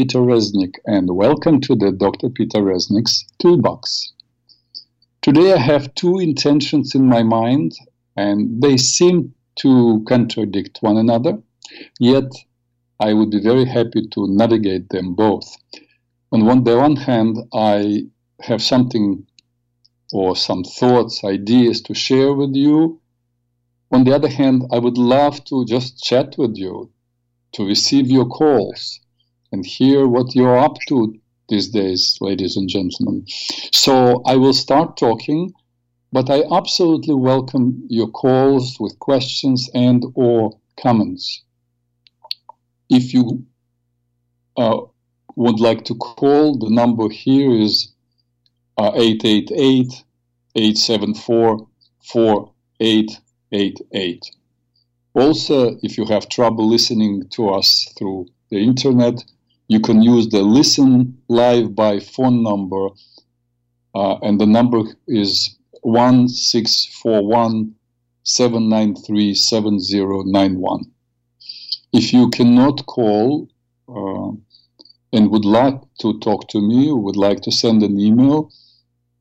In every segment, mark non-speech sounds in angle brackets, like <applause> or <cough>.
Peter Reznik and welcome to the Dr. Peter Reznik's Toolbox. Today I have two intentions in my mind and they seem to contradict one another, yet I would be very happy to navigate them both. On one, the one hand, I have something or some thoughts, ideas to share with you. On the other hand, I would love to just chat with you, to receive your calls and hear what you're up to these days, ladies and gentlemen. So I will start talking, but I absolutely welcome your calls with questions and or comments. If you uh, would like to call, the number here is uh, 888 874 4888. Also, if you have trouble listening to us through the internet, you can use the listen live by phone number, uh, and the number is 1641 793 7091. If you cannot call uh, and would like to talk to me, would like to send an email,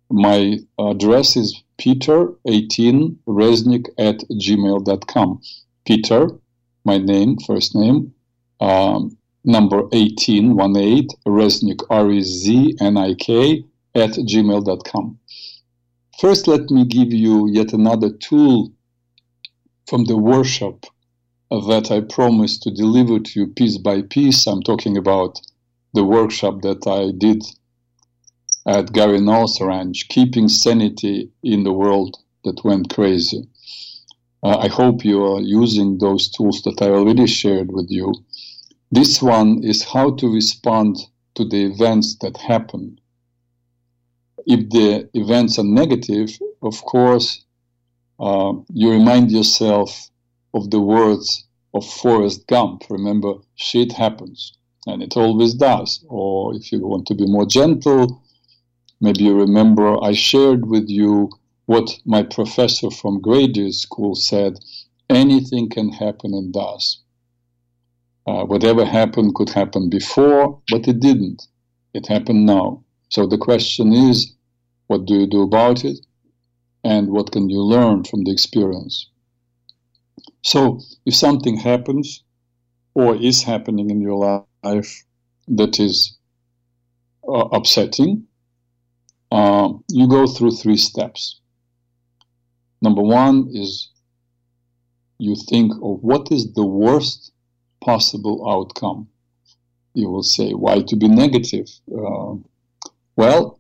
my address is peter18reznik at gmail.com. Peter, my name, first name, um, number 18, 18, Reznik, R-E-Z-N-I-K, at gmail.com. First, let me give you yet another tool from the workshop that I promised to deliver to you piece by piece. I'm talking about the workshop that I did at Gary Knowles Ranch, Keeping Sanity in the World That Went Crazy. Uh, I hope you are using those tools that I already shared with you. This one is how to respond to the events that happen. If the events are negative, of course, uh, you remind yourself of the words of Forrest Gump. Remember, shit happens, and it always does. Or if you want to be more gentle, maybe you remember I shared with you what my professor from graduate school said anything can happen and does. Uh, whatever happened could happen before, but it didn't. It happened now. So the question is, what do you do about it? And what can you learn from the experience? So if something happens or is happening in your life that is uh, upsetting, uh, you go through three steps. Number one is you think of what is the worst possible outcome. You will say, why to be negative? Uh, well,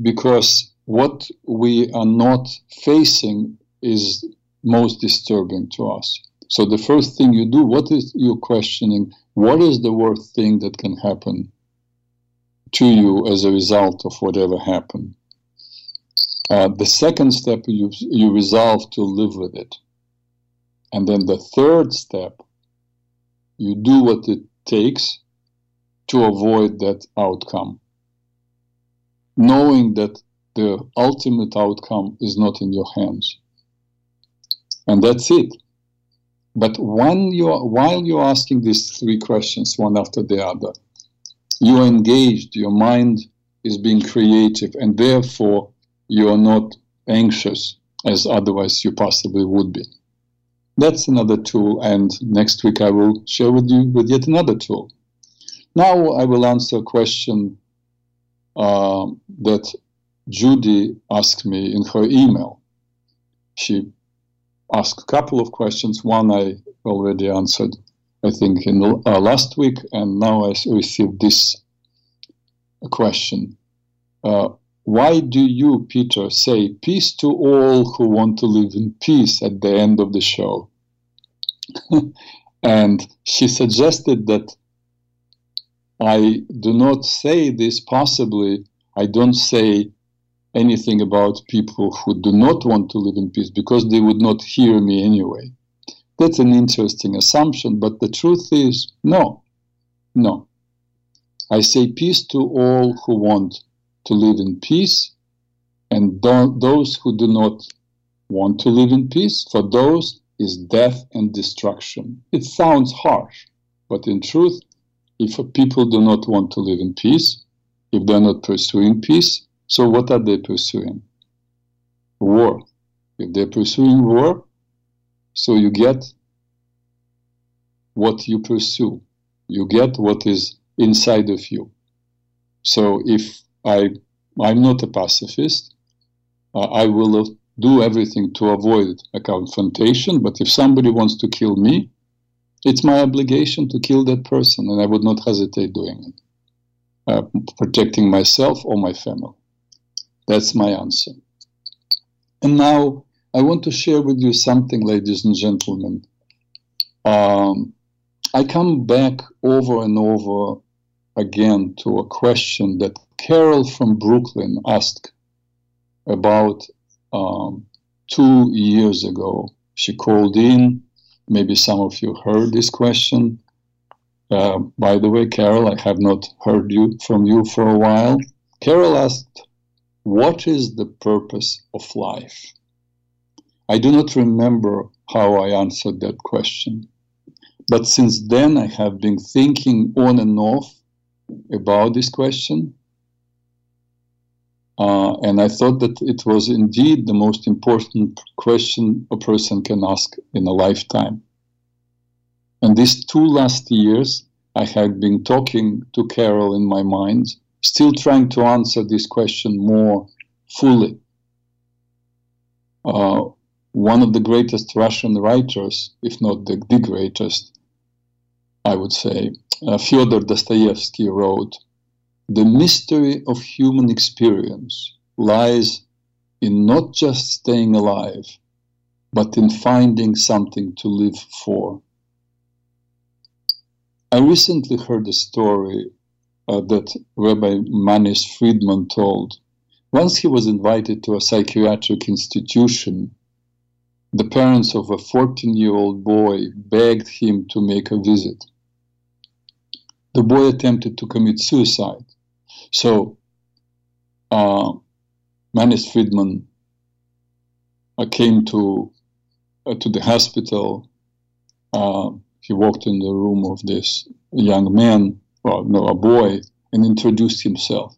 because what we are not facing is most disturbing to us. So the first thing you do, what is you questioning? What is the worst thing that can happen to you as a result of whatever happened? Uh, the second step, you, you resolve to live with it. And then the third step, you do what it takes to avoid that outcome, knowing that the ultimate outcome is not in your hands. And that's it. But when you are, while you're asking these three questions, one after the other, you are engaged, your mind is being creative, and therefore you are not anxious as otherwise you possibly would be. That's another tool, and next week I will share with you with yet another tool. Now I will answer a question uh, that Judy asked me in her email. She asked a couple of questions. One I already answered, I think, in uh, last week, and now I received this question. Uh, why do you, Peter, say peace to all who want to live in peace at the end of the show? <laughs> and she suggested that I do not say this possibly, I don't say anything about people who do not want to live in peace because they would not hear me anyway. That's an interesting assumption, but the truth is no, no. I say peace to all who want to live in peace, and those who do not want to live in peace, for those is death and destruction. It sounds harsh, But in truth, if people do not want to live in peace, if they're not pursuing peace, so what are they pursuing? War. If they're pursuing war, so you get what you pursue. You get what is inside of you. So if I, I'm not a pacifist, uh, I will do everything to avoid a confrontation. But if somebody wants to kill me, it's my obligation to kill that person, and I would not hesitate doing it, uh, protecting myself or my family. That's my answer. And now I want to share with you something, ladies and gentlemen. Um, I come back over and over again to a question that Carol from Brooklyn asked about um, two years ago. She called in. Maybe some of you heard this question. Uh, by the way, Carol, I have not heard you from you for a while. Carol asked, "What is the purpose of life?" I do not remember how I answered that question, but since then I have been thinking on and off about this question, uh, and I thought that it was indeed the most important question a person can ask in a lifetime. And these two last years, I had been talking to Carol in my mind, still trying to answer this question more fully. Uh, one of the greatest Russian writers, if not the, the greatest, I would say, uh, Fyodor Dostoevsky wrote, the mystery of human experience lies in not just staying alive, but in finding something to live for. I recently heard a story uh, that Rabbi Manis Friedman told. Once he was invited to a psychiatric institution, the parents of a 14 year old boy begged him to make a visit. The boy attempted to commit suicide so, uh, Manis Friedman uh, came to uh, to the hospital. Uh, he walked in the room of this young man, well, no, a boy, and introduced himself,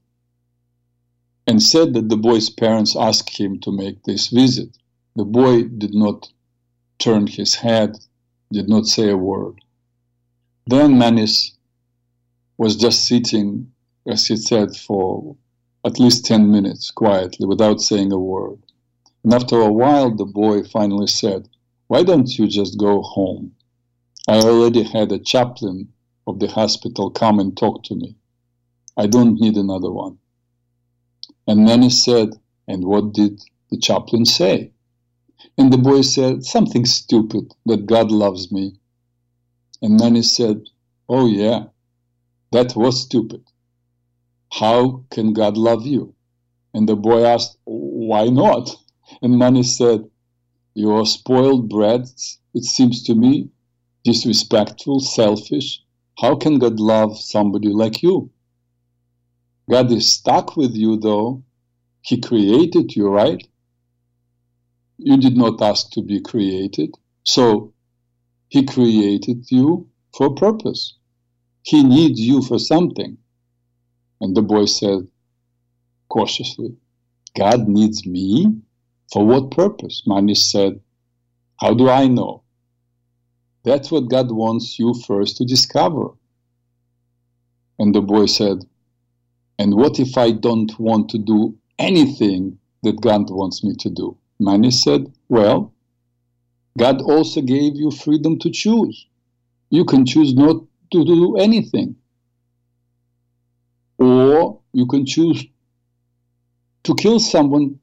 and said that the boy's parents asked him to make this visit. The boy did not turn his head, did not say a word. Then Manis was just sitting as he said, for at least 10 minutes quietly without saying a word. And after a while, the boy finally said, Why don't you just go home? I already had a chaplain of the hospital come and talk to me. I don't need another one. And then he said, And what did the chaplain say? And the boy said, Something stupid, that God loves me. And then he said, Oh, yeah, that was stupid. How can God love you? And the boy asked, Why not? And Manis said, You are spoiled brats, it seems to me, disrespectful, selfish. How can God love somebody like you? God is stuck with you, though. He created you, right? You did not ask to be created. So, He created you for a purpose. He needs you for something. And the boy said cautiously, God needs me? For what purpose? Manis said, How do I know? That's what God wants you first to discover. And the boy said, And what if I don't want to do anything that God wants me to do? Manis said, Well, God also gave you freedom to choose. You can choose not to do anything. Or you can choose to kill someone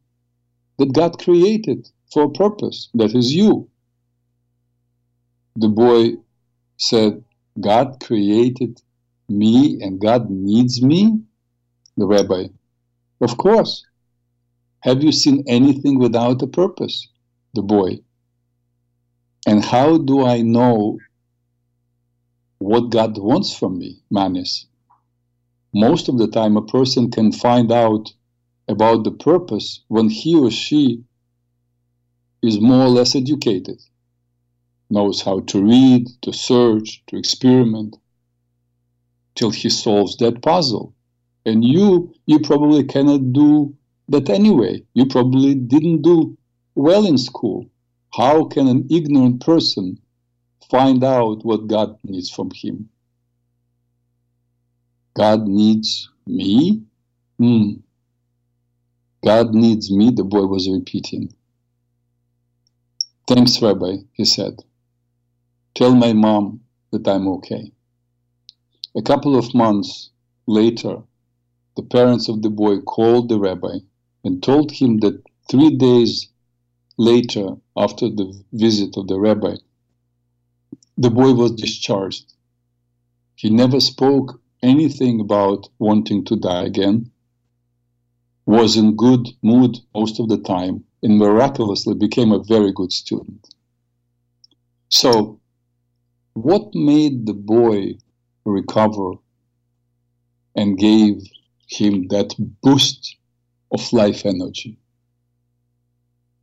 that God created for a purpose, that is you. The boy said, God created me and God needs me? The rabbi, of course. Have you seen anything without a purpose? The boy. And how do I know what God wants from me? Manis most of the time a person can find out about the purpose when he or she is more or less educated. knows how to read, to search, to experiment, till he solves that puzzle. And you, you probably cannot do that anyway. You probably didn't do well in school. How can an ignorant person find out what God needs from him? God needs me? Hmm. God needs me, the boy was repeating. Thanks, Rabbi, he said. Tell my mom that I'm okay. A couple of months later, the parents of the boy called the rabbi and told him that three days later, after the visit of the rabbi, the boy was discharged. He never spoke anything about wanting to die again, was in good mood most of the time, and miraculously became a very good student. So, what made the boy recover and gave him that boost of life energy?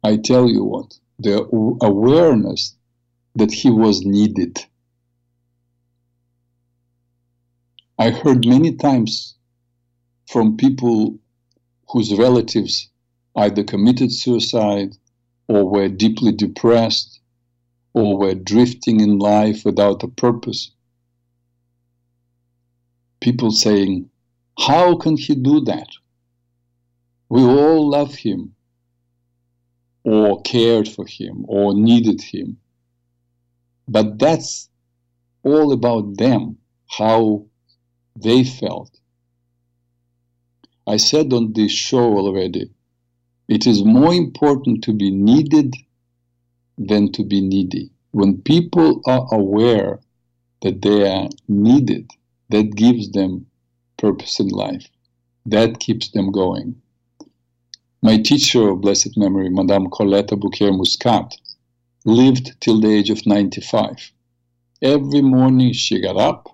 I tell you what, the awareness that he was needed. I heard many times from people whose relatives either committed suicide or were deeply depressed or were drifting in life without a purpose. People saying, How can he do that? We all love him, or cared for him, or needed him. But that's all about them, how they felt. I said on this show already, it is more important to be needed than to be needy. When people are aware that they are needed, that gives them purpose in life. That keeps them going. My teacher of blessed memory, Madame Colette Aboulker Muscat, lived till the age of 95. Every morning she got up,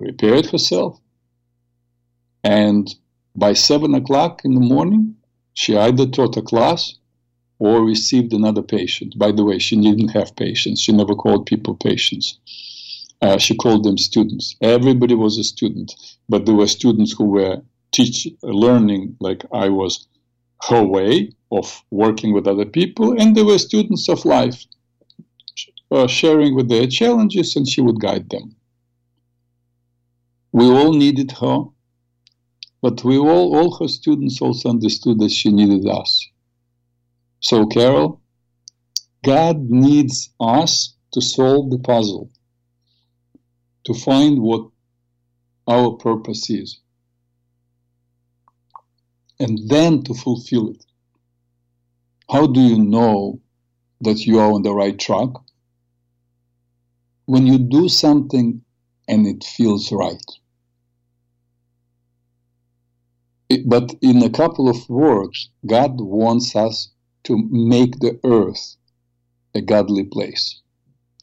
prepared herself, and by seven o'clock in the morning, she either taught a class or received another patient. By the way, she didn't have patients. She never called people patients. Uh, she called them students. Everybody was a student, but there were students who were teach learning like I was her way of working with other people, and there were students of life uh, sharing with their challenges, and she would guide them. We all needed her, but we all, all her students also understood that she needed us. So, Carol, God needs us to solve the puzzle, to find what our purpose is, and then to fulfill it. How do you know that you are on the right track? When you do something and it feels right. But in a couple of words, God wants us to make the earth a godly place.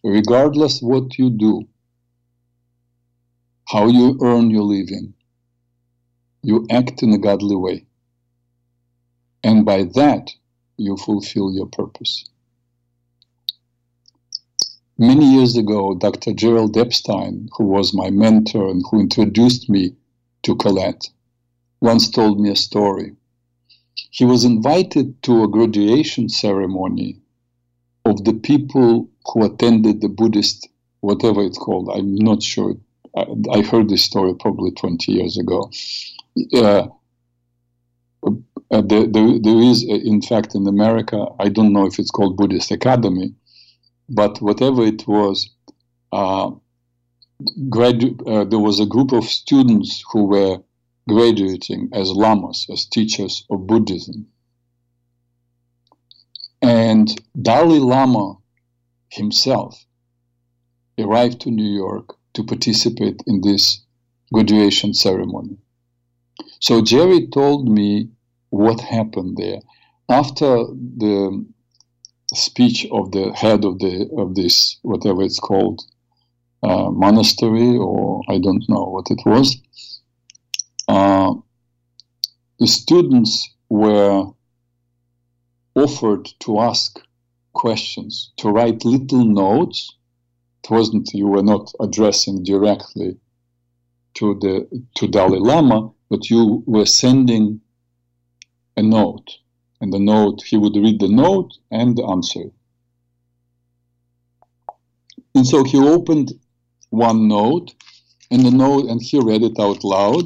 Regardless what you do, how you earn your living, you act in a godly way. And by that, you fulfill your purpose. Many years ago, Dr. Gerald Epstein, who was my mentor and who introduced me to Colette, once told me a story. He was invited to a graduation ceremony of the people who attended the Buddhist, whatever it's called. I'm not sure. I, heard this story probably 20 years ago. Uh, uh, there, there, there is, uh, in fact, in America, I don't know if it's called Buddhist Academy, but whatever it was, uh, gradu- uh, there was a group of students who were graduating as lamas, as teachers of Buddhism. And Dalai Lama himself arrived to New York to participate in this graduation ceremony. So Jerry told me what happened there. After the speech of the head of the of this whatever it's called uh, monastery or I don't know what it was, uh, the students were offered to ask questions, to write little notes. It wasn't you were not addressing directly to the to Dalai Lama, but you were sending a note, and the note he would read the note and answer. And so he opened one note, and the note, and he read it out loud.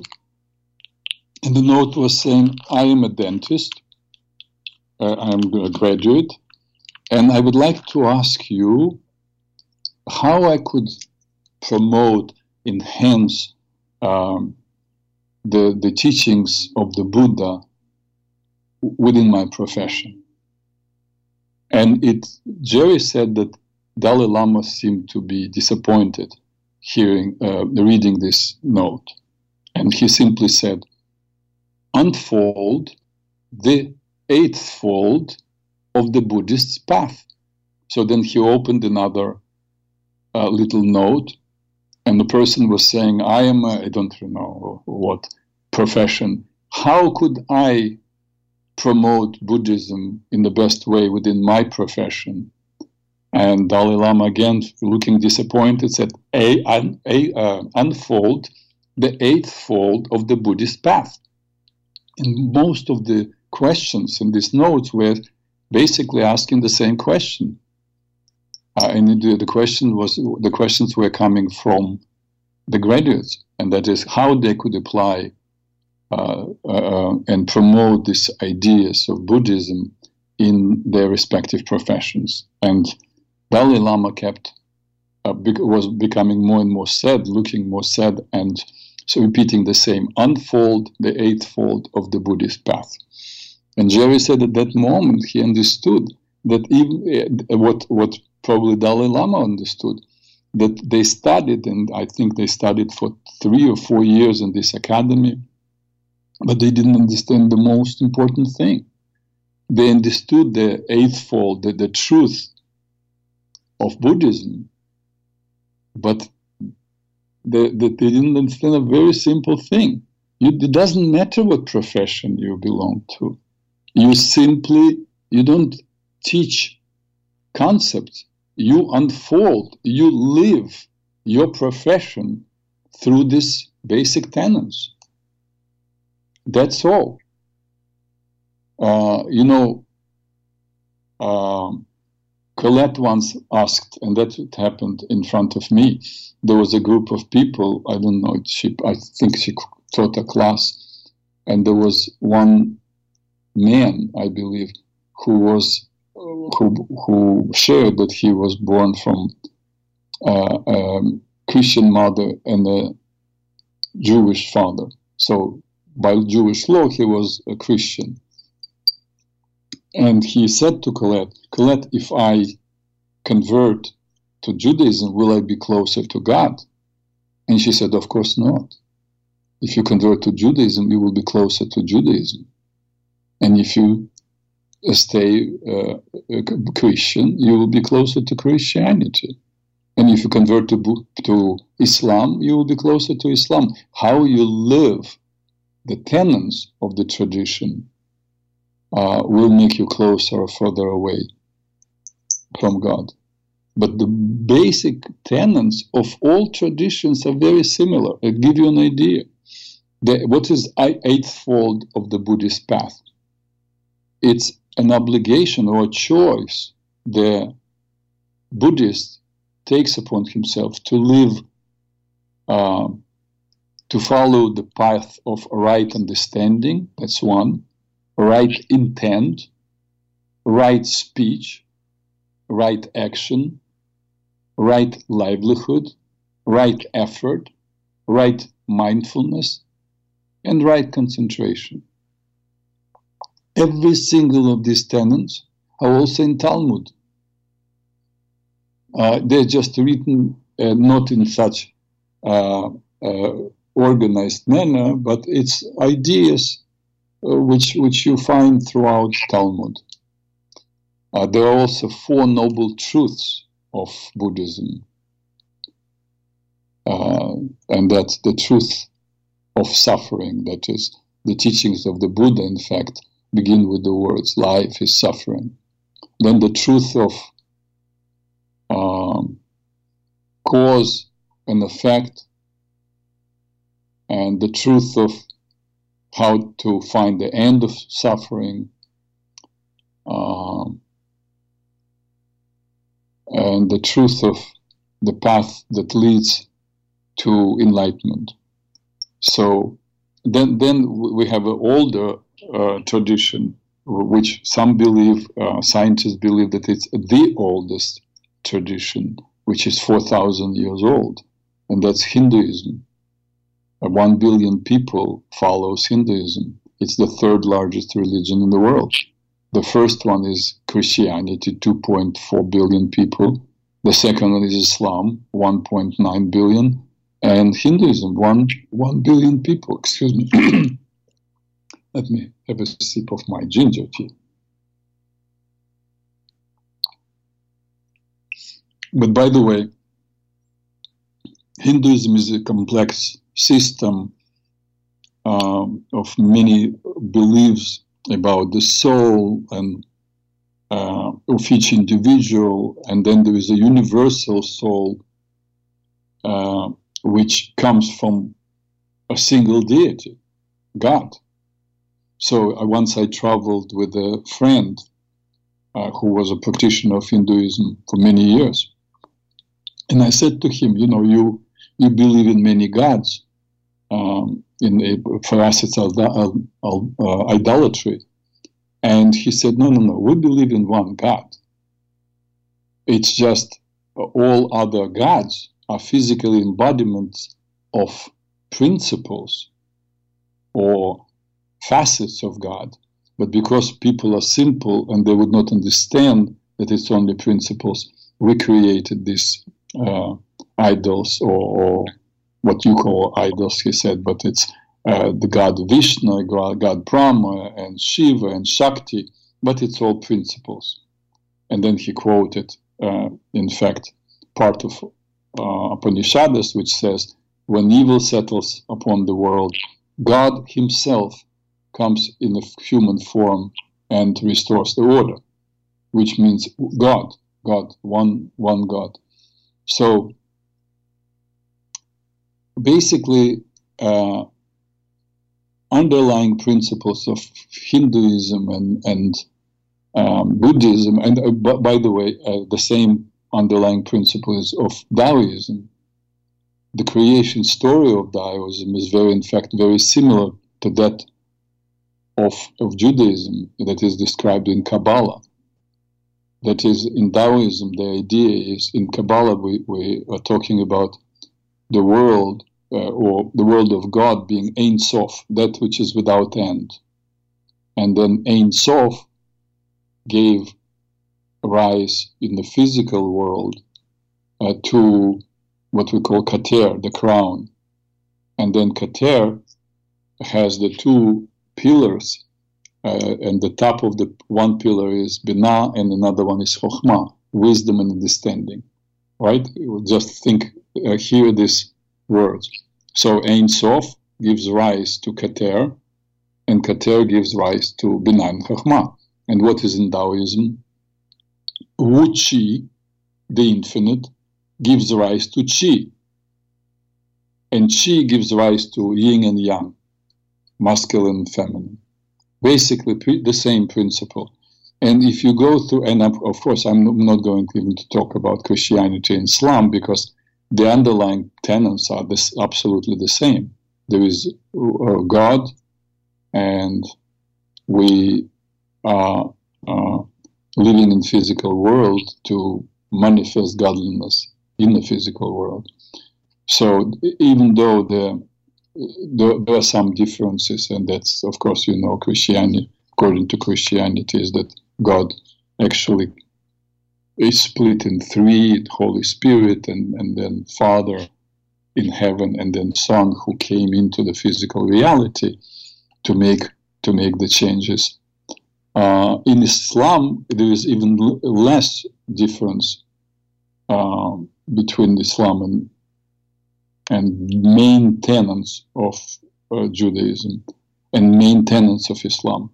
And the note was saying, "I am a dentist. Uh, I'm a graduate, and I would like to ask you how I could promote, enhance um, the the teachings of the Buddha within my profession. And it Jerry said that Dalai Lama seemed to be disappointed hearing uh, reading this note, and he simply said, "Unfold the eightfold of the Buddhist's path." So then he opened another uh, little note, and the person was saying, "I am I don't know what profession. How could I promote Buddhism in the best way within my profession. And Dalai Lama, again, looking disappointed, said, a, un, a uh, unfold the eightfold of the Buddhist path. And most of the questions in these notes were basically asking the same question. Uh, and the, the question was the questions were coming from the graduates, and that is how they could apply uh, uh, and promote these ideas of Buddhism in their respective professions. And Dalai Lama kept uh, was becoming more and more sad, looking more sad, and so repeating the same unfold the eightfold of the Buddhist path. And Jerry said at that moment he understood that even uh, what what probably Dalai Lama understood that they studied, and I think they studied for three or four years in this academy but they didn't understand the most important thing. They understood the eightfold, the, the truth of Buddhism, but they, they didn't understand a very simple thing. You, it doesn't matter what profession you belong to. You simply, you don't teach concepts. You unfold, you live your profession through these basic tenets. That's all. Uh, you know, um, Colette once asked, and that happened in front of me. There was a group of people. I don't know. She, I think she taught a class, and there was one man, I believe, who was who who shared that he was born from uh, a Christian mother and a Jewish father. So by Jewish law, he was a Christian. And he said to Colette, Colette, if I convert to Judaism, will I be closer to God? And she said, Of course not. If you convert to Judaism, you will be closer to Judaism. And if you stay uh, Christian, you will be closer to Christianity. And if you convert to, to Islam, you will be closer to Islam. How you live the tenets of the tradition uh, will make you closer or further away from God. But the basic tenets of all traditions are very similar. I'll give you an idea. The, what is eightfold of the Buddhist path? It's an obligation or a choice the Buddhist takes upon himself to live uh, to follow the path of right understanding, that's one, right intent, right speech, right action, right livelihood, right effort, right mindfulness, and right concentration. Every single of these tenets are also in Talmud. Uh, they're just written uh, not in such uh, uh organized manner, but it's ideas which which you find throughout Talmud. Uh, there are also four noble truths of Buddhism, uh, and that's the truth of suffering. That is, the teachings of the Buddha, in fact, begin with the words "Life is suffering." then the truth of um, cause and effect, and the truth of how to find the end of suffering, um, and the truth of the path that leads to enlightenment. So then, then we have an older uh, tradition, which some believe, uh, scientists believe that it's the oldest tradition, which is 4,000 years old, and that's Hinduism. Uh, One billion people follows Hinduism. It's the third largest religion in the world. The first one is Christianity, 2.4 billion people. The second one is Islam, 1.9 billion and Hinduism, one one billion people. Excuse me. <clears throat> Let me have a sip of my ginger tea. But by the way, Hinduism is a complex system um, of many beliefs about the soul and uh, of each individual, and then there is a universal soul. Uh, which comes from a single deity, God. So uh, once I traveled with a friend uh, who was a practitioner of Hinduism for many years, and I said to him, you know, you you believe in many gods. Um, in for us, it's uh, idolatry. And he said, no, no, no, we believe in one God. It's just all other gods are physical embodiments of principles or facets of God. But because people are simple and they would not understand that it's only principles, we created these uh, idols or, or, what you call idols, he said, but it's uh, the god Vishnu, God, Brahma, and Shiva and Shakti, but it's all principles. And then he quoted, uh, in fact, part of uh, Upanishads, which says, when evil settles upon the world, God Himself comes in a human form and restores the order, which means God, God, one, one God. So basically, uh, underlying principles of Hinduism and, and um, Buddhism, and uh, by the way, uh, the same underlying principles of Taoism. The creation story of Taoism is very, in fact, very similar to that of, of Judaism that is described in Kabbalah. That is, in Taoism, the idea is in Kabbalah, we, we are talking about the world uh, or the world of God being Ein Sof, that which is without end. And then Ein Sof gave rise in the physical world uh, to what we call Keter, the crown. And then Keter has the two pillars, uh, and the top of the one pillar is Binah, and another one is Chokhmah, wisdom and understanding. Right? Just think, uh, hear these words. So Ein Sof gives rise to Keter, and Keter gives rise to Binah and Chokhmah. And what is in Taoism? Wu Qi, the infinite, gives rise to Qi. And Qi gives rise to yin and yang, masculine and feminine. Basically, the same principle. And if you go through, and of course, I'm not going to even to talk about Christianity and Islam because the underlying tenets are this, absolutely the same. There is uh, God, and we are uh, living in physical world to manifest godliness in the physical world. So even though the, there, there are some differences, and that's of course you know Christianity. According to Christianity, is that God actually is split in three: Holy Spirit, and and then Father in heaven, and then Son who came into the physical reality to make to make the changes uh, in Islam, there is even l- less difference uh, between Islam and, and main tenets of uh, Judaism and main tenets of Islam.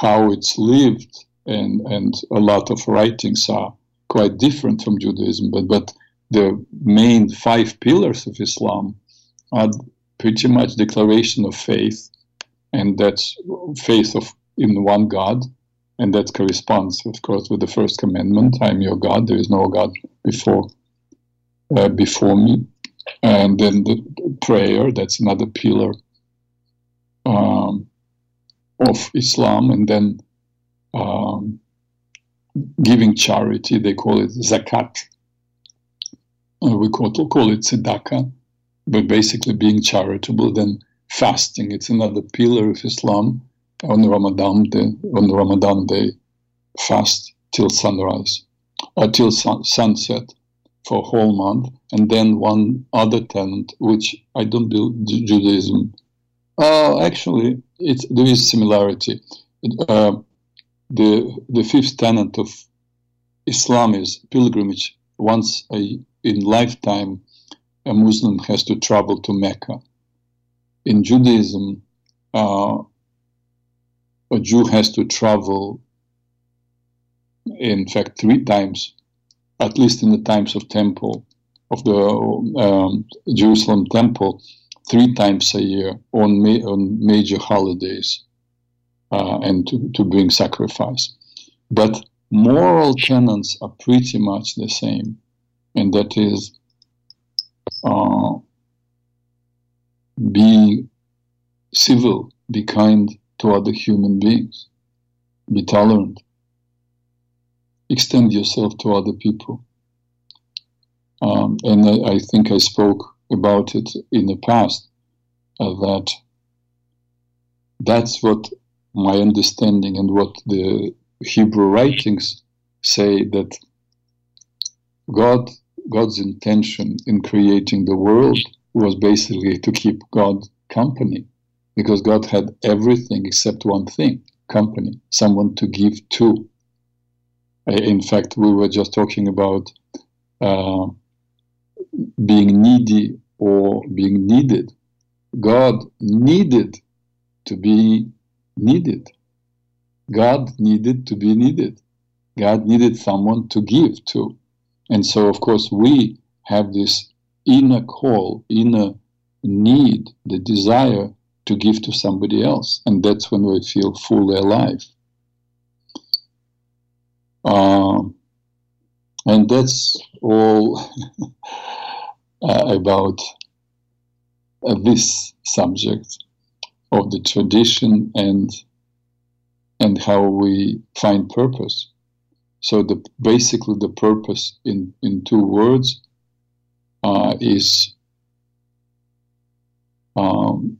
How it's lived and and a lot of writings are quite different from Judaism, but but the main five pillars of Islam are pretty much declaration of faith, and that's faith of in one God, and that corresponds, of course, with the first commandment: "I am your God; there is no God before uh, before me." And then the prayer, that's another pillar um, of Islam, and then um, giving charity, they call it zakat. Uh, we call, call it tzedakah, but basically being charitable. Then fasting, it's another pillar of Islam. On Ramadan, day, on Ramadan day, fast till sunrise, or till sun, sunset for a whole month, and then one other tenet, which I don't do Judaism. Uh, actually, there is similarity. Uh, the the fifth tenet of Islam is pilgrimage. Once a, in lifetime, a Muslim has to travel to Mecca. In Judaism, uh, a Jew has to travel, in fact, three times, at least in the times of temple, of the um, Jerusalem temple, three times a year on, ma- on major holidays uh, and to, to bring sacrifice. But moral tenets are pretty much the same, and that is uh, be civil, be kind to other human beings, be tolerant, extend yourself to other people. Um, and I, I, think I spoke about it in the past uh, that that's what my understanding and what the Hebrew writings say that God God's intention in creating the world was basically to keep God company because God had everything except one thing company, someone to give to. In fact, we were just talking about uh, being needy or being needed. God needed to be needed. God needed to be needed. God needed someone to give to. And so, of course, we have this inner call, inner need, the desire to give to somebody else. And that's when we feel fully alive. Um, and that's all <laughs> uh, about uh, this subject of the tradition and and how we find purpose. So the basically the purpose in in two words uh, is um,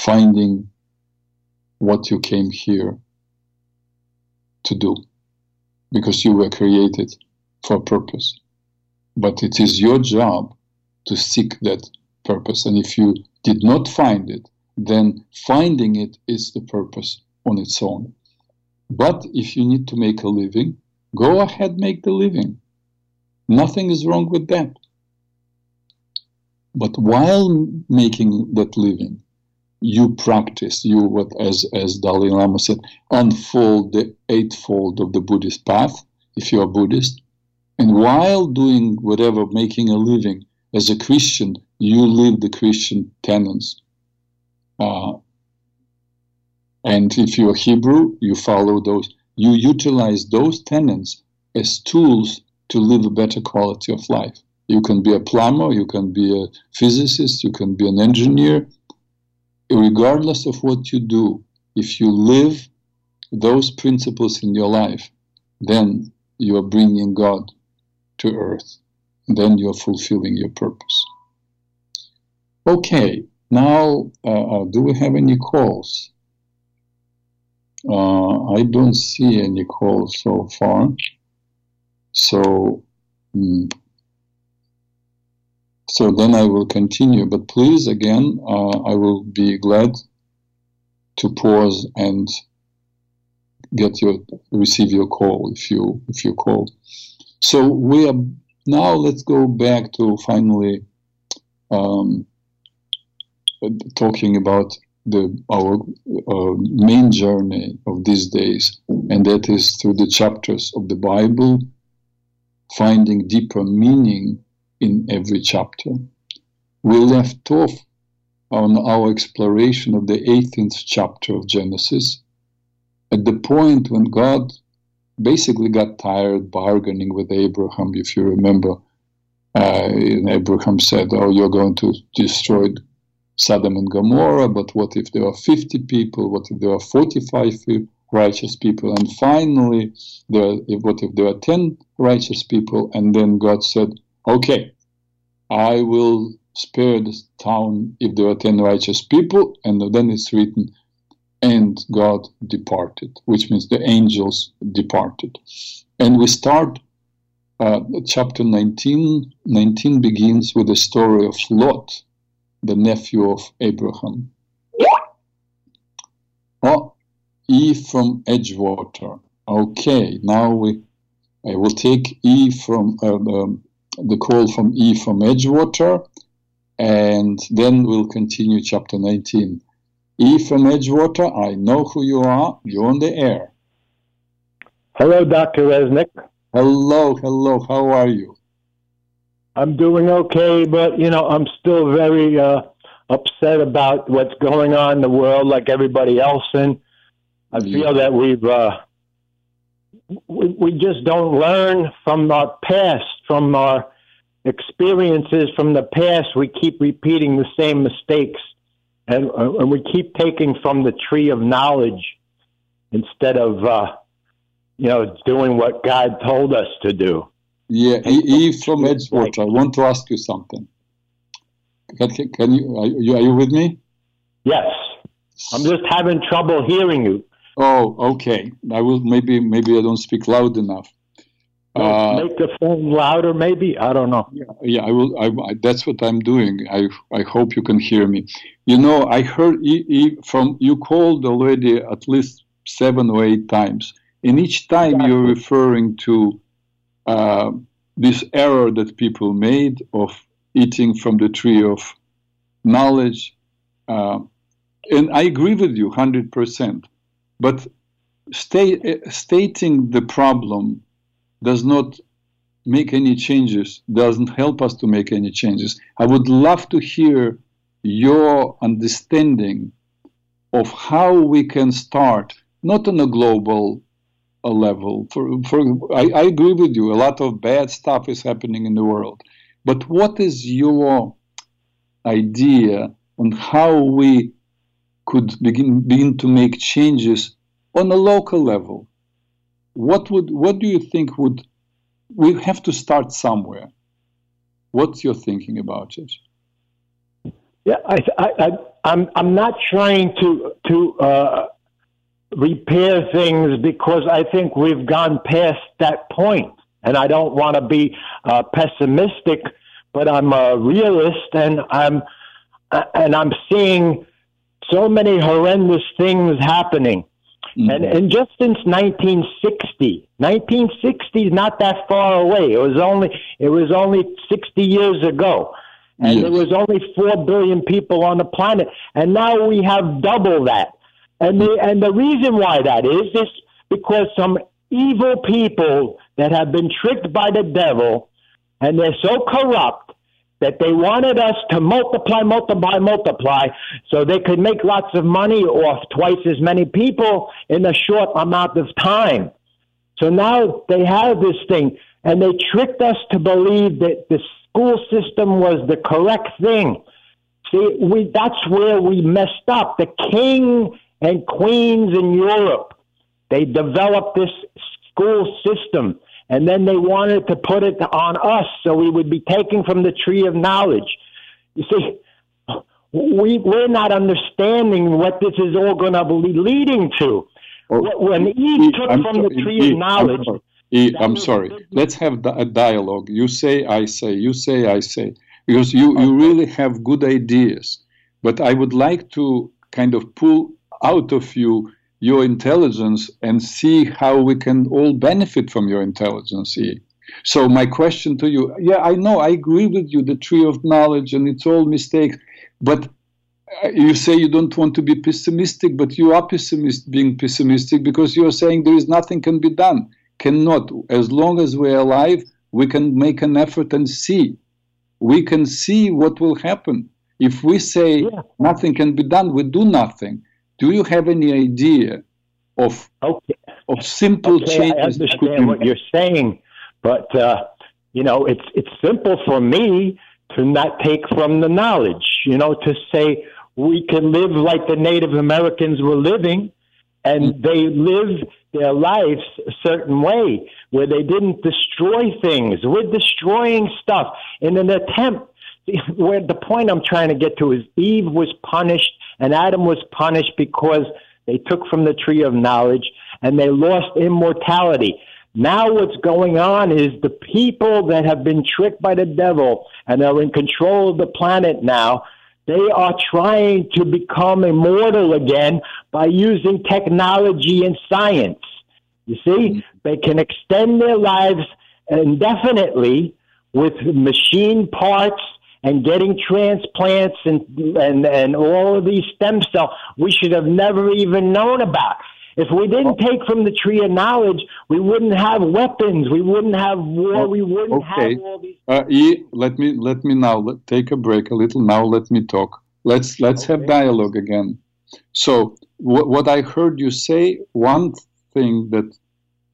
finding what you came here to do, because you were created for a purpose. But it is your job to seek that purpose, and if you did not find it, then finding it is the purpose on its own. But if you need to make a living, go ahead, make the living. Nothing is wrong with that. But while making that living, you practice, you what as as Dalai Lama said, unfold the eightfold of the Buddhist path, if you are Buddhist. And while doing whatever, making a living as a Christian, you live the Christian tenets uh, and if you're Hebrew, you follow those, you utilize those tenets as tools to live a better quality of life. You can be a plumber, you can be a physicist, you can be an engineer. Regardless of what you do, if you live those principles in your life, then you are bringing God to earth. Then you are fulfilling your purpose. Okay, now, uh, uh, do we have any calls? Uh, I don't see any calls so far. So, mm, so then I will continue. But please, again, uh, I will be glad to pause and get your receive your call if you if you call. So we are now. Let's go back to finally um, talking about the our uh, main journey of these days, and that is through the chapters of the Bible, finding deeper meaning in every chapter. We left off on our exploration of the 18th chapter of Genesis at the point when God basically got tired bargaining with Abraham, if you remember. Uh, Abraham said, Oh, you're going to destroy Sodom and Gomorrah, but what if there are 50 people? What if there are 45 righteous people? And finally, there, what if there are 10 righteous people? And then God said, Okay, I will spare this town if there are 10 righteous people. And then it's written, and God departed, which means the angels departed. And we start uh, chapter 19. 19 begins with the story of Lot, the nephew of Abraham. Oh, E from Edgewater. Okay, now we I will take E from uh, um, the call from E from Edgewater, and then we'll continue chapter 19. E from Edgewater, I know who you are. You're on the air. Hello, Dr. Reznik. Hello, hello. How are you? I'm doing okay, but you know, I'm still very uh, upset about what's going on in the world, like everybody else. And I yeah. feel that we've uh, we, we just don't learn from our past, from our experiences from the past. We keep repeating the same mistakes and, uh, and we keep taking from the tree of knowledge instead of uh, you know doing what God told us to do. Yeah, Eve from Edgewater, I want to ask you something. Can, can you, are you are you with me? Yes, I'm just having trouble hearing you. Oh, okay. I will maybe maybe I don't speak loud enough. Uh, make the phone louder, maybe. I don't know. Yeah, yeah. I will. I, I, that's what I'm doing. I I hope you can hear me. You know, I heard e, e, from you called already at least seven or eight times. And each time exactly. you're referring to uh, this error that people made of eating from the tree of knowledge. Uh, and I agree with you 100%. But stating the problem does not make any changes, doesn't help us to make any changes. I would love to hear your understanding of how we can start, not on a global uh, level. For, for I, I agree with you, a lot of bad stuff is happening in the world. But what is your idea on how we could begin, begin to make changes on a local level? what would what do you think would we have to start somewhere? What's your thinking about it? Yeah, I, I, I, I'm I'm not trying to to uh, repair things because I think we've gone past that point, and I don't want to be uh, pessimistic, but I'm a realist, and I'm and I'm seeing so many horrendous things happening Mm-hmm. And, and just since 1960, 1960 is not that far away. It was only it was only 60 years ago, and yes. there was only four billion people on the planet, and now we have double that. And the and the reason why that is is because some evil people that have been tricked by the devil, and they're so corrupt that they wanted us to multiply, multiply, multiply so they could make lots of money off twice as many people in a short amount of time. So now they have this thing and they tricked us to believe that the school system was the correct thing. See, we, that's where we messed up. The king and queens in Europe, they developed this school system and then they wanted to put it on us so we would be taken from the tree of knowledge. You see, we, we're not understanding what this is all going to be leading to. Oh, when Eve took I'm from sorry, the tree of knowledge. I'm sorry. I'm sorry. Let's have a dialogue. You say, I say. You say, I say. Because you, you really have good ideas. But I would like to kind of pull out of you your intelligence and see how we can all benefit from your intelligence. So my question to you, yeah, I know, I agree with you, the tree of knowledge and it's all mistakes, but uh, you say you don't want to be pessimistic, but you are pessimist, being pessimistic because you are saying there is nothing can be done. Cannot. As long as we're alive, we can make an effort and see. We can see what will happen. If we say yeah. nothing can be done, we do nothing. Do you have any idea of okay. of simple okay, changes? I understand what you're saying, but uh, you know it's it's simple for me to not take from the knowledge. You know, to say we can live like the Native Americans were living, and mm. they live their lives a certain way where they didn't destroy things. We're destroying stuff in an attempt. <laughs> Where the point I'm trying to get to is Eve was punished and Adam was punished because they took from the tree of knowledge and they lost immortality. Now what's going on is the people that have been tricked by the devil and are in control of the planet now, they are trying to become immortal again by using technology and science. You see, they can extend their lives indefinitely with machine parts and getting transplants and, and, and all of these stem cells we should have never even known about. If we didn't take from the tree of knowledge, we wouldn't have weapons. We wouldn't have war. We wouldn't okay. have all these. Uh, e, let me let me now let, take a break a little. Now let me talk. Let's let's okay. have dialogue again. So what, what I heard you say, one thing that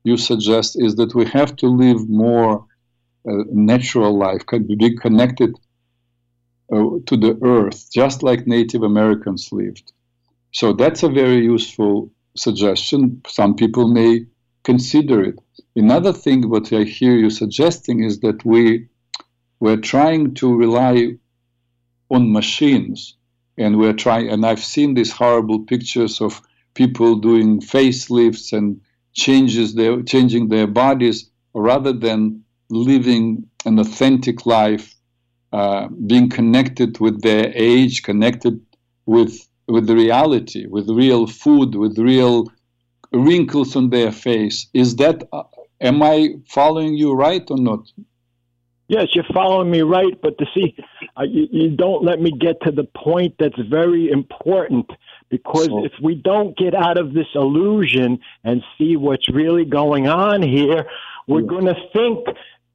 you suggest is that we have to live more uh, natural life, be connected uh, to the earth, just like Native Americans lived. So that's a very useful suggestion. Some people may consider it. Another thing what I hear you suggesting is that we we're trying to rely on machines and we're trying and I've seen these horrible pictures of people doing facelifts and changes their changing their bodies rather than living an authentic life uh, being connected with their age connected with with the reality, with real food, with real wrinkles on their face. Is that, uh, am I following you right or not? Yes, you're following me right, but to see, uh, you, you, don't let me get to the point that's very important because so, if we don't get out of this illusion and see what's really going on here, we're yeah. going to think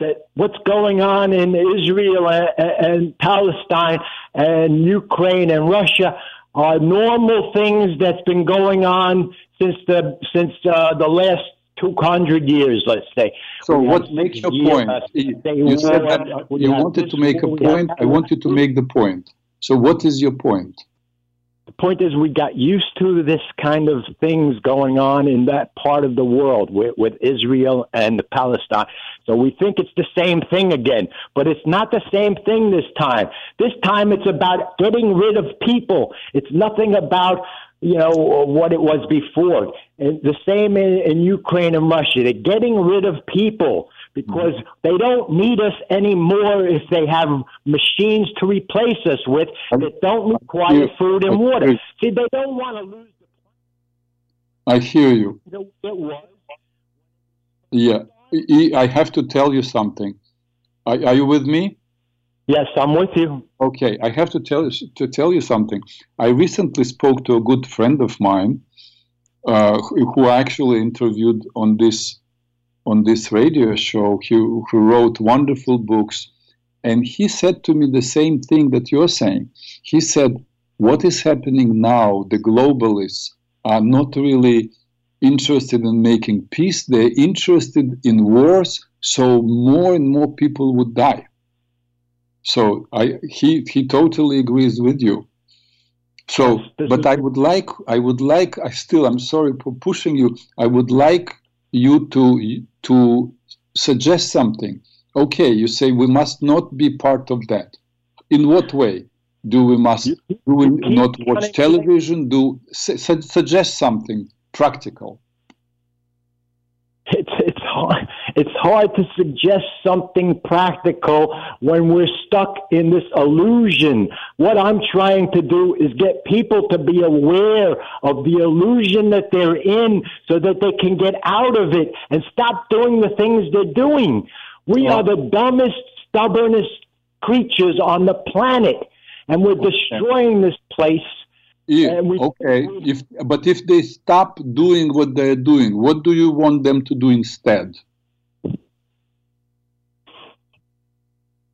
that what's going on in Israel and, and Palestine and Ukraine and Russia are normal things that's been going on since the since uh, the last 200 years, let's say. So, we what makes your point? You said that you wanted to make a point. I want you to make the point. So, what is your point? The point is, we got used to this kind of things going on in that part of the world with, with Israel and Palestine. So we think it's the same thing again, but it's not the same thing this time. This time it's about getting rid of people. It's nothing about you know what it was before. And the same in, in Ukraine and Russia. They're getting rid of people because they don't need us anymore if they have machines to replace us with that don't require food and water. See, they don't want to lose the I hear you. Yeah, I have to tell you something. Are, are you with me? Yes, I'm with you. Okay, I have to tell to tell you something. I recently spoke to a good friend of mine uh, who I actually interviewed on this on this radio show, who, who wrote wonderful books. And he said to me the same thing that you're saying. He said, What is happening now, the globalists are not really interested in making peace, they're interested in wars, so more and more people would die. So I, he, he totally agrees with you. So, but I would like, I would like, I still, I'm sorry for pushing you. I would like you to to suggest something. Okay, you say we must not be part of that. In what way? Do we must do we not watch television? Do su- suggest something practical? It's it's hard. To suggest something practical when we're stuck in this illusion. What I'm trying to do is get people to be aware of the illusion that they're in so that they can get out of it and stop doing the things they're doing. We are the dumbest, stubbornest creatures on the planet. and we're destroying this place. Yeah, we, okay, if but if they stop doing what they're doing, what do you want them to do instead?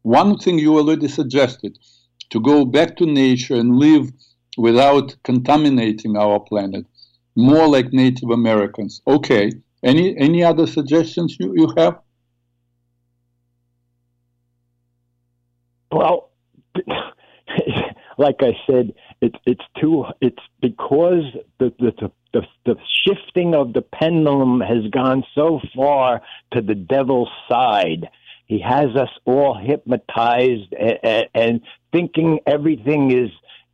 One thing you already suggested to go back to nature and live without contaminating our planet, more like Native Americans. Okay. Any any other suggestions you, you have? Well, <laughs> like I said, it's it's too it's because the, the the the shifting of the pendulum has gone so far to the devil's side he has us all hypnotized and, and thinking everything is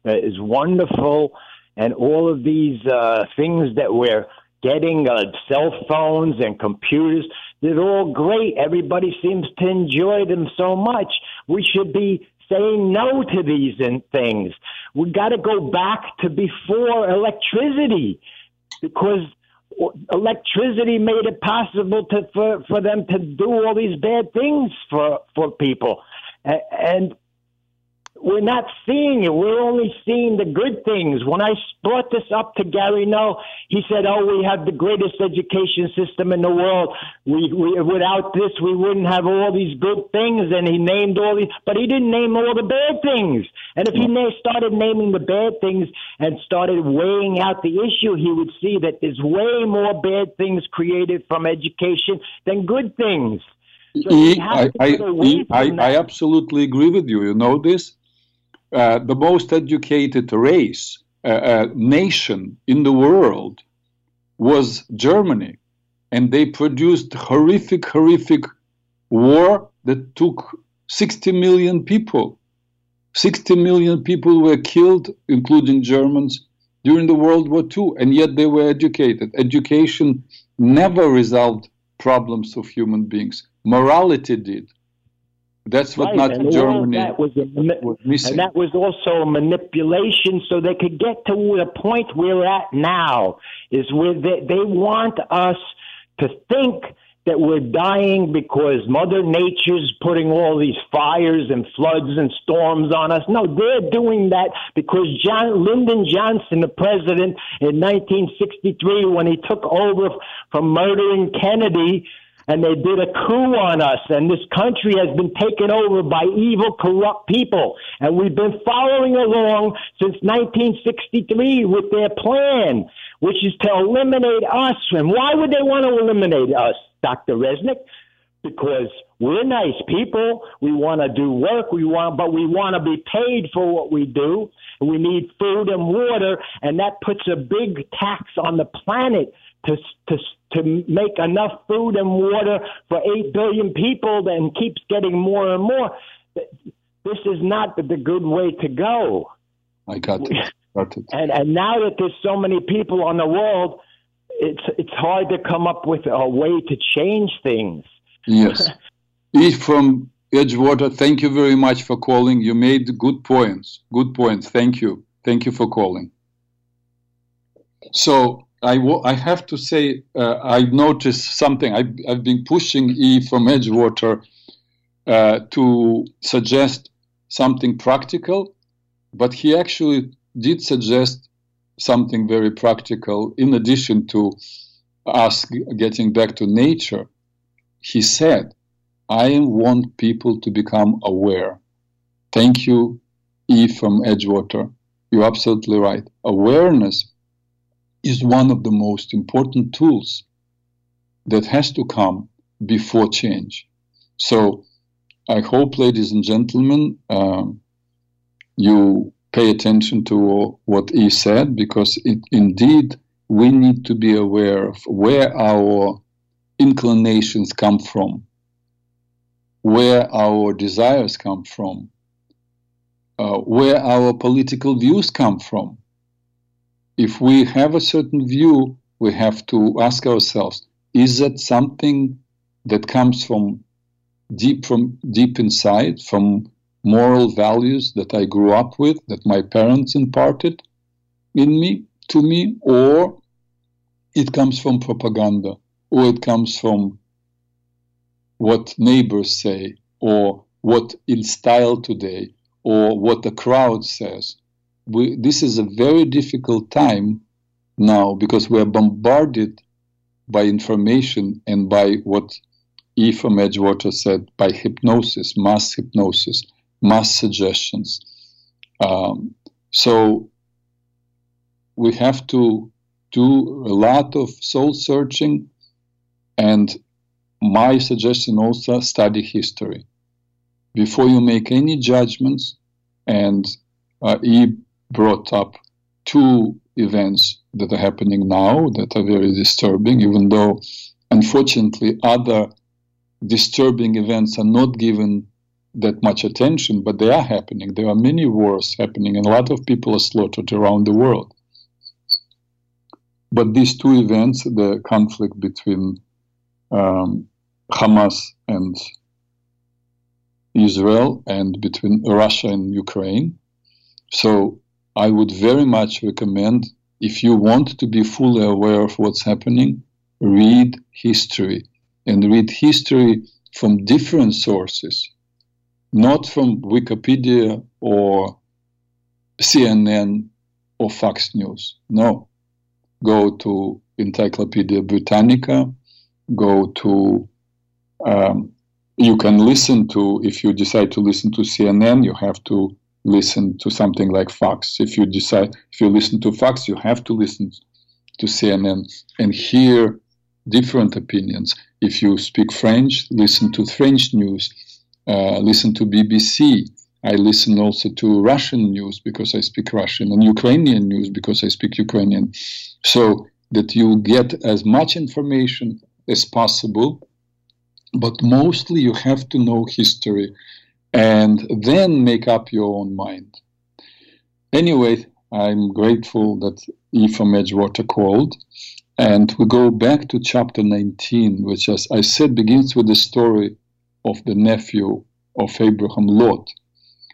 uh, is wonderful, and all of these uh, things that we're getting, uh, cell phones and computers, they're all great. Everybody seems to enjoy them so much. We should be saying no to these things. We've got to go back to before electricity because electricity made it possible to for, for them to do all these bad things for for people. And we're not seeing it. We're only seeing the good things. When I brought this up to Gary Null, he said, "Oh, we have the greatest education system in the world. We, we without this, we wouldn't have all these good things." And he named all these, but he didn't name all the bad things. And if he na- started naming the bad things and started weighing out the issue, he would see that there's way more bad things created from education than good things. So I, I, I, I, absolutely agree with you. You know this? Uh, the most educated race, uh, uh, nation in the world was Germany. And they produced horrific, horrific war that took 60 million people. 60 million people were killed, including Germans, during the World War II, and yet they were educated. Education never resolved problems of human beings. Morality did. That's what right. not Germany that was, a, was missing. And that was also a manipulation so they could get to the point we're at now, is where they, they want us to think that we're dying because Mother Nature's putting all these fires and floods and storms on us. No, they're doing that because John Lyndon Johnson, the president in 1963, when he took over from murdering Kennedy, and they did a coup on us and this country has been taken over by evil corrupt people. And we've been following along since 1963 with their plan which is to eliminate us. And why would they want to eliminate us dr Reznik? Because we're nice people. We want to do work. We want but we want to be paid for what we do. We need food and water and that puts a big tax on the planet to to to make enough food and water for eight billion people, and keeps getting more and more. This is not the good way to go. I got it. <laughs> Got it. And and now that there's so many people on the world, it's it's hard to come up with a way to change things. Yes. <laughs> Eve from Edgewater, thank you very much for calling. You made good points. Good points. Thank you. Thank you for calling. So I, I have to say, uh, I noticed something. I've, I've been pushing E from Edgewater uh, to suggest something practical, but he actually did suggest something very practical in addition to us getting back to nature. He said, I want people to become aware. Thank you, E from Edgewater. You're absolutely right. Awareness is one of the most important tools that has to come before change. So I hope, ladies and gentlemen, um, you pay attention to what he said because it, indeed we need to be aware of where our inclinations come from, where our desires come from, uh, where our political views come from if we have a certain view, we have to ask ourselves, is that something that comes from deep from deep inside, from moral values that I grew up with, that my parents imparted in me, to me, or it comes from propaganda, or it comes from what neighbors say, or what in style today, or what the crowd says. We, this is a very difficult time now because we are bombarded by information and by what E from Edgewater said by hypnosis, mass hypnosis, mass suggestions. Um, so we have to do a lot of soul searching and my suggestion also study history before you make any judgments and uh, brought up two events that are happening now that are very disturbing even though unfortunately other disturbing events are not given that much attention but they are happening there are many wars happening and a lot of people are slaughtered around the world but these two events, the conflict between um, Hamas and Israel and between Russia and Ukraine. So I would very much recommend if you want to be fully aware of what's happening, read history. And read history from different sources, not from Wikipedia or CNN or Fox News. No, go to Encyclopedia Britannica, go to, um, you can listen to, if you decide to listen to CNN, you have to listen to something like Fox. If you decide, if you listen to Fox, you have to listen to CNN and hear different opinions. If you speak French, listen to French news, uh, listen to BBC. I listen also to Russian news because I speak Russian and Ukrainian news because I speak Ukrainian so that you get as much information as possible. But mostly you have to know history and then make up your own mind. Anyway, I'm grateful that E from Edgewater called. And we go back to chapter 19, which, as I said, begins with the story of the nephew of Abraham, Lot,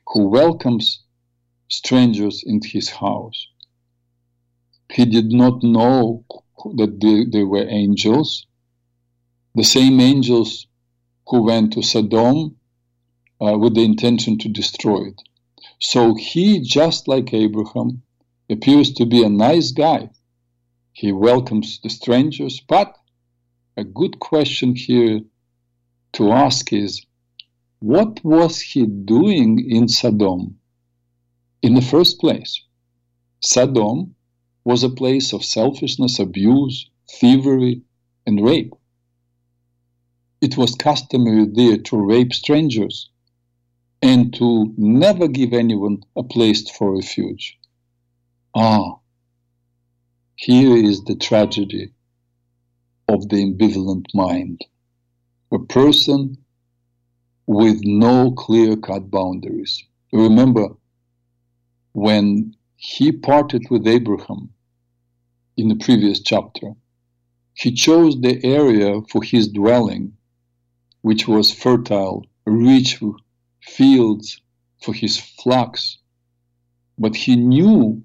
who welcomes strangers into his house. He did not know that they, they were angels, the same angels who went to Sodom uh, with the intention to destroy it. So he, just like Abraham, appears to be a nice guy. He welcomes the strangers, but a good question here to ask is what was he doing in Sodom in the first place? Sodom was a place of selfishness, abuse, thievery, and rape. It was customary there to rape strangers and to never give anyone a place for refuge. Ah, here is the tragedy of the ambivalent mind. A person with no clear cut boundaries. Remember, when he parted with Abraham in the previous chapter. He chose the area for his dwelling, which was fertile, rich fields for his flocks. But he knew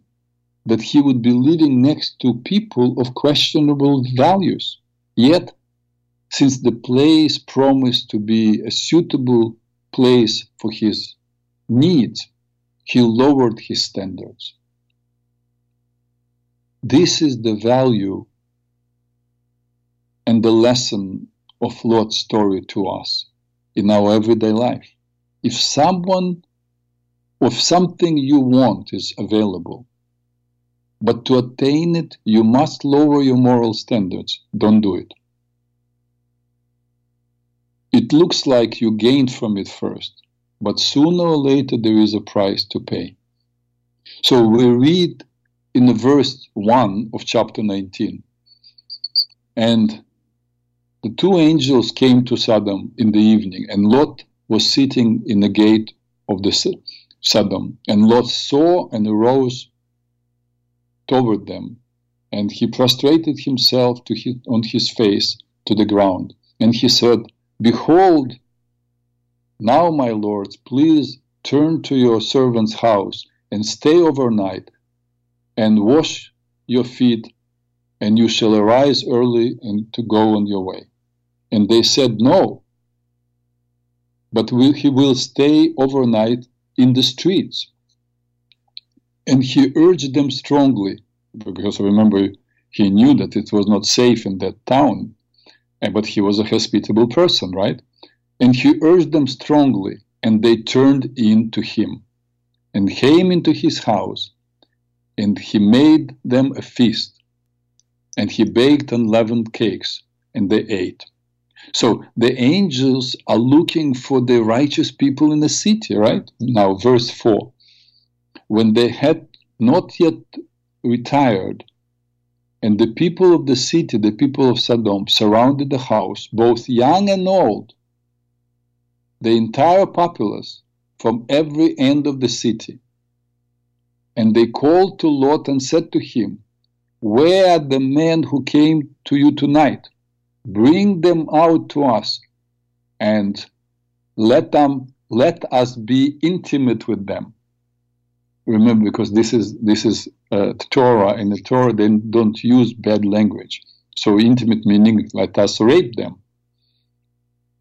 that he would be living next to people of questionable values. Yet, since the place promised to be a suitable place for his needs, he lowered his standards. This is the value and the lesson of Lot's story to us in our everyday life. If someone or something you want is available, but to attain it, you must lower your moral standards. Don't do it. It looks like you gained from it first, but sooner or later there is a price to pay. So we read in the verse 1 of chapter 19. And the two angels came to Sodom in the evening, and Lot was sitting in the gate of the Sodom. And Lot saw and arose toward them, and he prostrated himself his, on his face to the ground. And he said, Behold, now, my lords, please turn to your servant's house and stay overnight and wash your feet, and you shall arise early and to go on your way. And they said, No, but will, he will stay overnight in the streets. And he urged them strongly, because remember, he knew that it was not safe in that town, but he was a hospitable person, right? And he urged them strongly, and they turned in to him and came into his house, and he made them a feast, and he baked unleavened cakes, and they ate. So the angels are looking for the righteous people in the city, right? Now, verse 4 when they had not yet retired, and the people of the city, the people of Sodom, surrounded the house, both young and old, the entire populace from every end of the city. And they called to Lot and said to him, Where are the men who came to you tonight? Bring them out to us, and let them let us be intimate with them. Remember, because this is this is uh, Torah, and the Torah they don't use bad language. So intimate meaning let us rape them.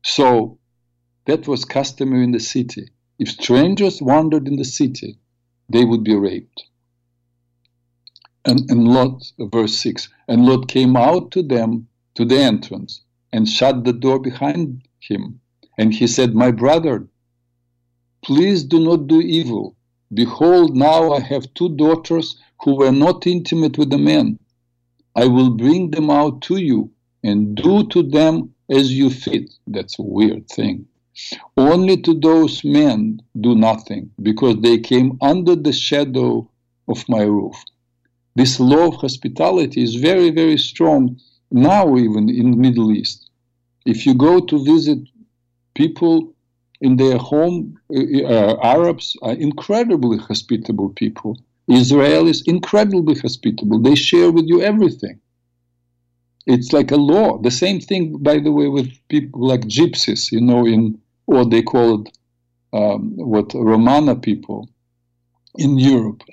So that was customary in the city. If strangers wandered in the city, they would be raped. And, and Lot, verse 6, and Lot came out to them to the entrance and shut the door behind him. And he said, My brother, please do not do evil. Behold, now I have two daughters who were not intimate with the men. I will bring them out to you and do to them as you fit. That's a weird thing. Only to those men do nothing, because they came under the shadow of my roof. This law of hospitality is very, very strong now, even in the Middle East. If you go to visit people in their home, uh, uh Arabs are incredibly hospitable people. Israelis incredibly hospitable. They share with you everything. It's like a law. The same thing, by the way, with people like gypsies, you know, in what they called um, what Romana people in Europe.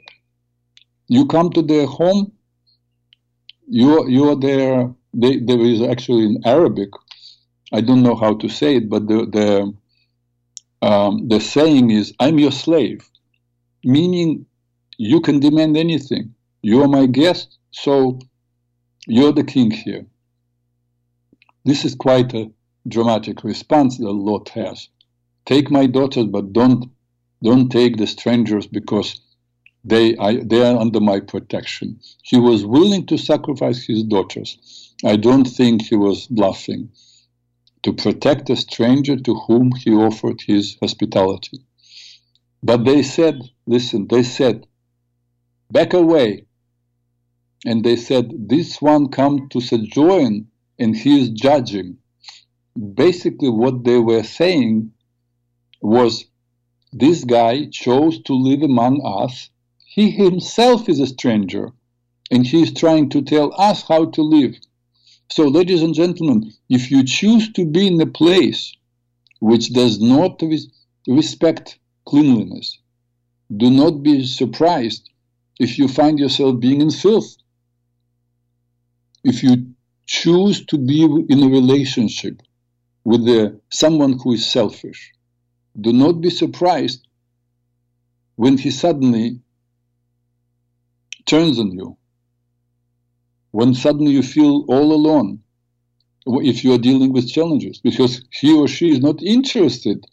You come to their home, you you are there. They, there is actually in Arabic. I don't know how to say it, but the the um, the saying is, "I'm your slave," meaning you can demand anything. You are my guest, so you're the king here. This is quite a dramatic response that Lot has. Take my daughters, but don't don't take the strangers because they I, they are under my protection. He was willing to sacrifice his daughters. I don't think he was bluffing to protect a stranger to whom he offered his hospitality. But they said, listen, they said, back away. And they said, this one come to sojourn and he is judging basically what they were saying was this guy chose to live among us. He himself is a stranger, and he is trying to tell us how to live. So, ladies and gentlemen, if you choose to be in a place which does not respect cleanliness, do not be surprised if you find yourself being in filth. If you choose to be in a relationship with the, someone who is selfish. Do not be surprised when he suddenly turns on you, when suddenly you feel all alone, if you are dealing with challenges, because he or she is not interested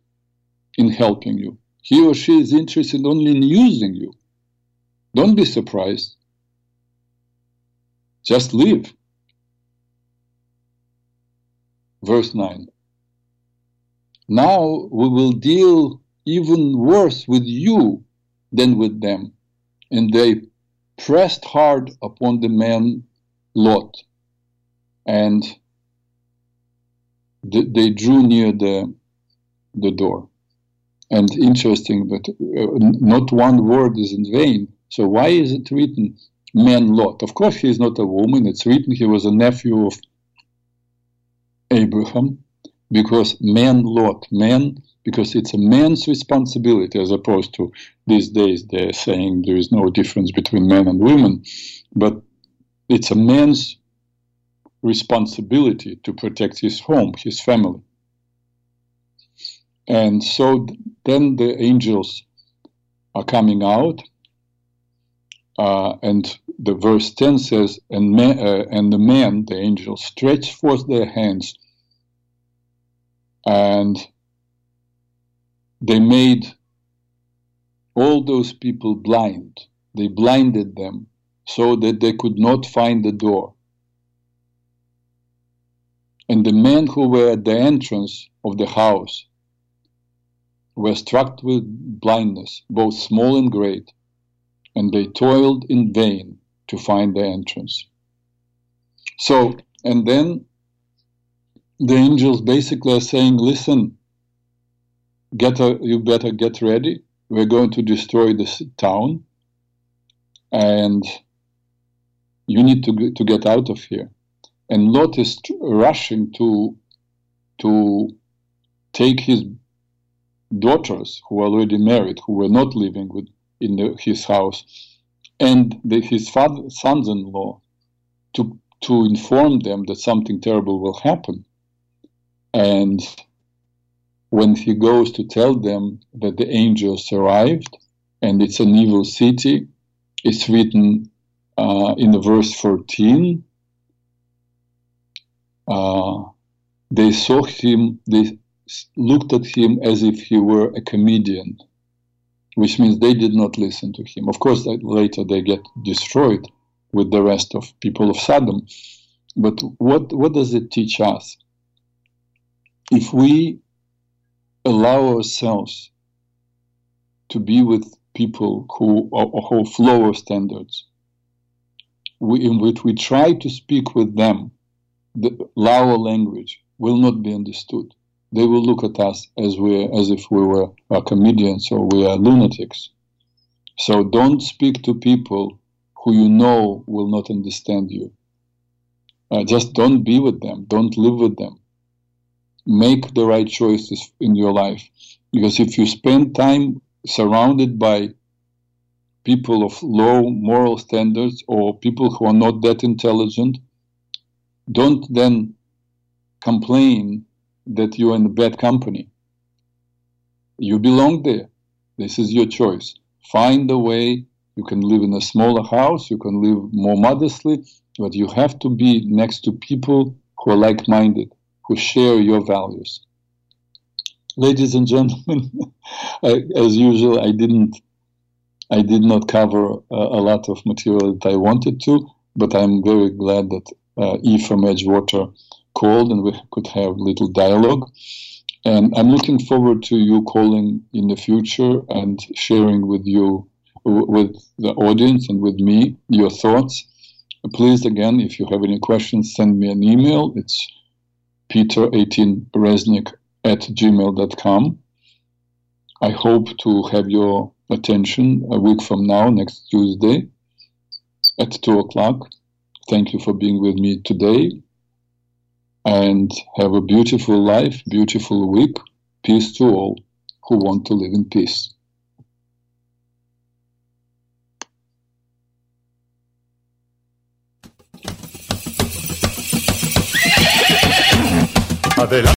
in helping you. He or she is interested only in using you. Don't be surprised. Just leave. Verse 9 now we will deal even worse with you than with them. And they pressed hard upon the man Lot, and they drew near the the door. And interesting, but uh, not one word is in vain. So why is it written man Lot? Of course, he is not a woman. It's written he was a nephew of Abraham because man lot man because it's a man's responsibility as opposed to these days they're saying there is no difference between men and women but it's a man's responsibility to protect his home his family and so then the angels are coming out. Uh, and the verse 10 says, and, man, uh, and the man, the angel, stretched forth their hands and they made all those people blind. They blinded them so that they could not find the door. And the men who were at the entrance of the house were struck with blindness, both small and great, and they toiled in vain to find the entrance. So, and then the angels basically are saying, listen, get a, you better get ready. We're going to destroy this town, and you need to, to get out of here. And Lot is rushing to, to take his daughters who were already married, who were not living with, in the, his house, and the, his father, sons-in-law to, to inform them that something terrible will happen. And when he goes to tell them that the angels arrived and it's an evil city, it's written uh, in the verse 14. Uh, they saw him, they looked at him as if he were a comedian, which means they did not listen to him. Of course, later they get destroyed with the rest of people of Sodom. But what, what does it teach us? if we allow ourselves to be with people who hold lower standards, we, in which we try to speak with them, the Lao language will not be understood. They will look at us as we as if we were comedians or we are lunatics. So don't speak to people who you know will not understand you. Uh, just don't be with them. Don't live with them make the right choices in your life. Because if you spend time surrounded by people of low moral standards or people who are not that intelligent, don't then complain that you're in bad company. You belong there. This is your choice. Find a way. You can live in a smaller house, you can live more modestly, but you have to be next to people who are like minded who share your values. Ladies and gentlemen, <laughs> as usual, I didn't, I did not cover uh, a lot of material that I wanted to, but I'm very glad that uh, E from Edgewater called and we could have little dialogue. And I'm looking forward to you calling in the future and sharing with you, with the audience and with me, your thoughts. Please, again, if you have any questions, send me an email. It's peter18resnick at gmail.com. I hope to have your attention a week from now, next Tuesday at 2 o'clock. Thank you for being with me today and have a beautiful life, beautiful week. Peace to all who want to live in peace. Adelante.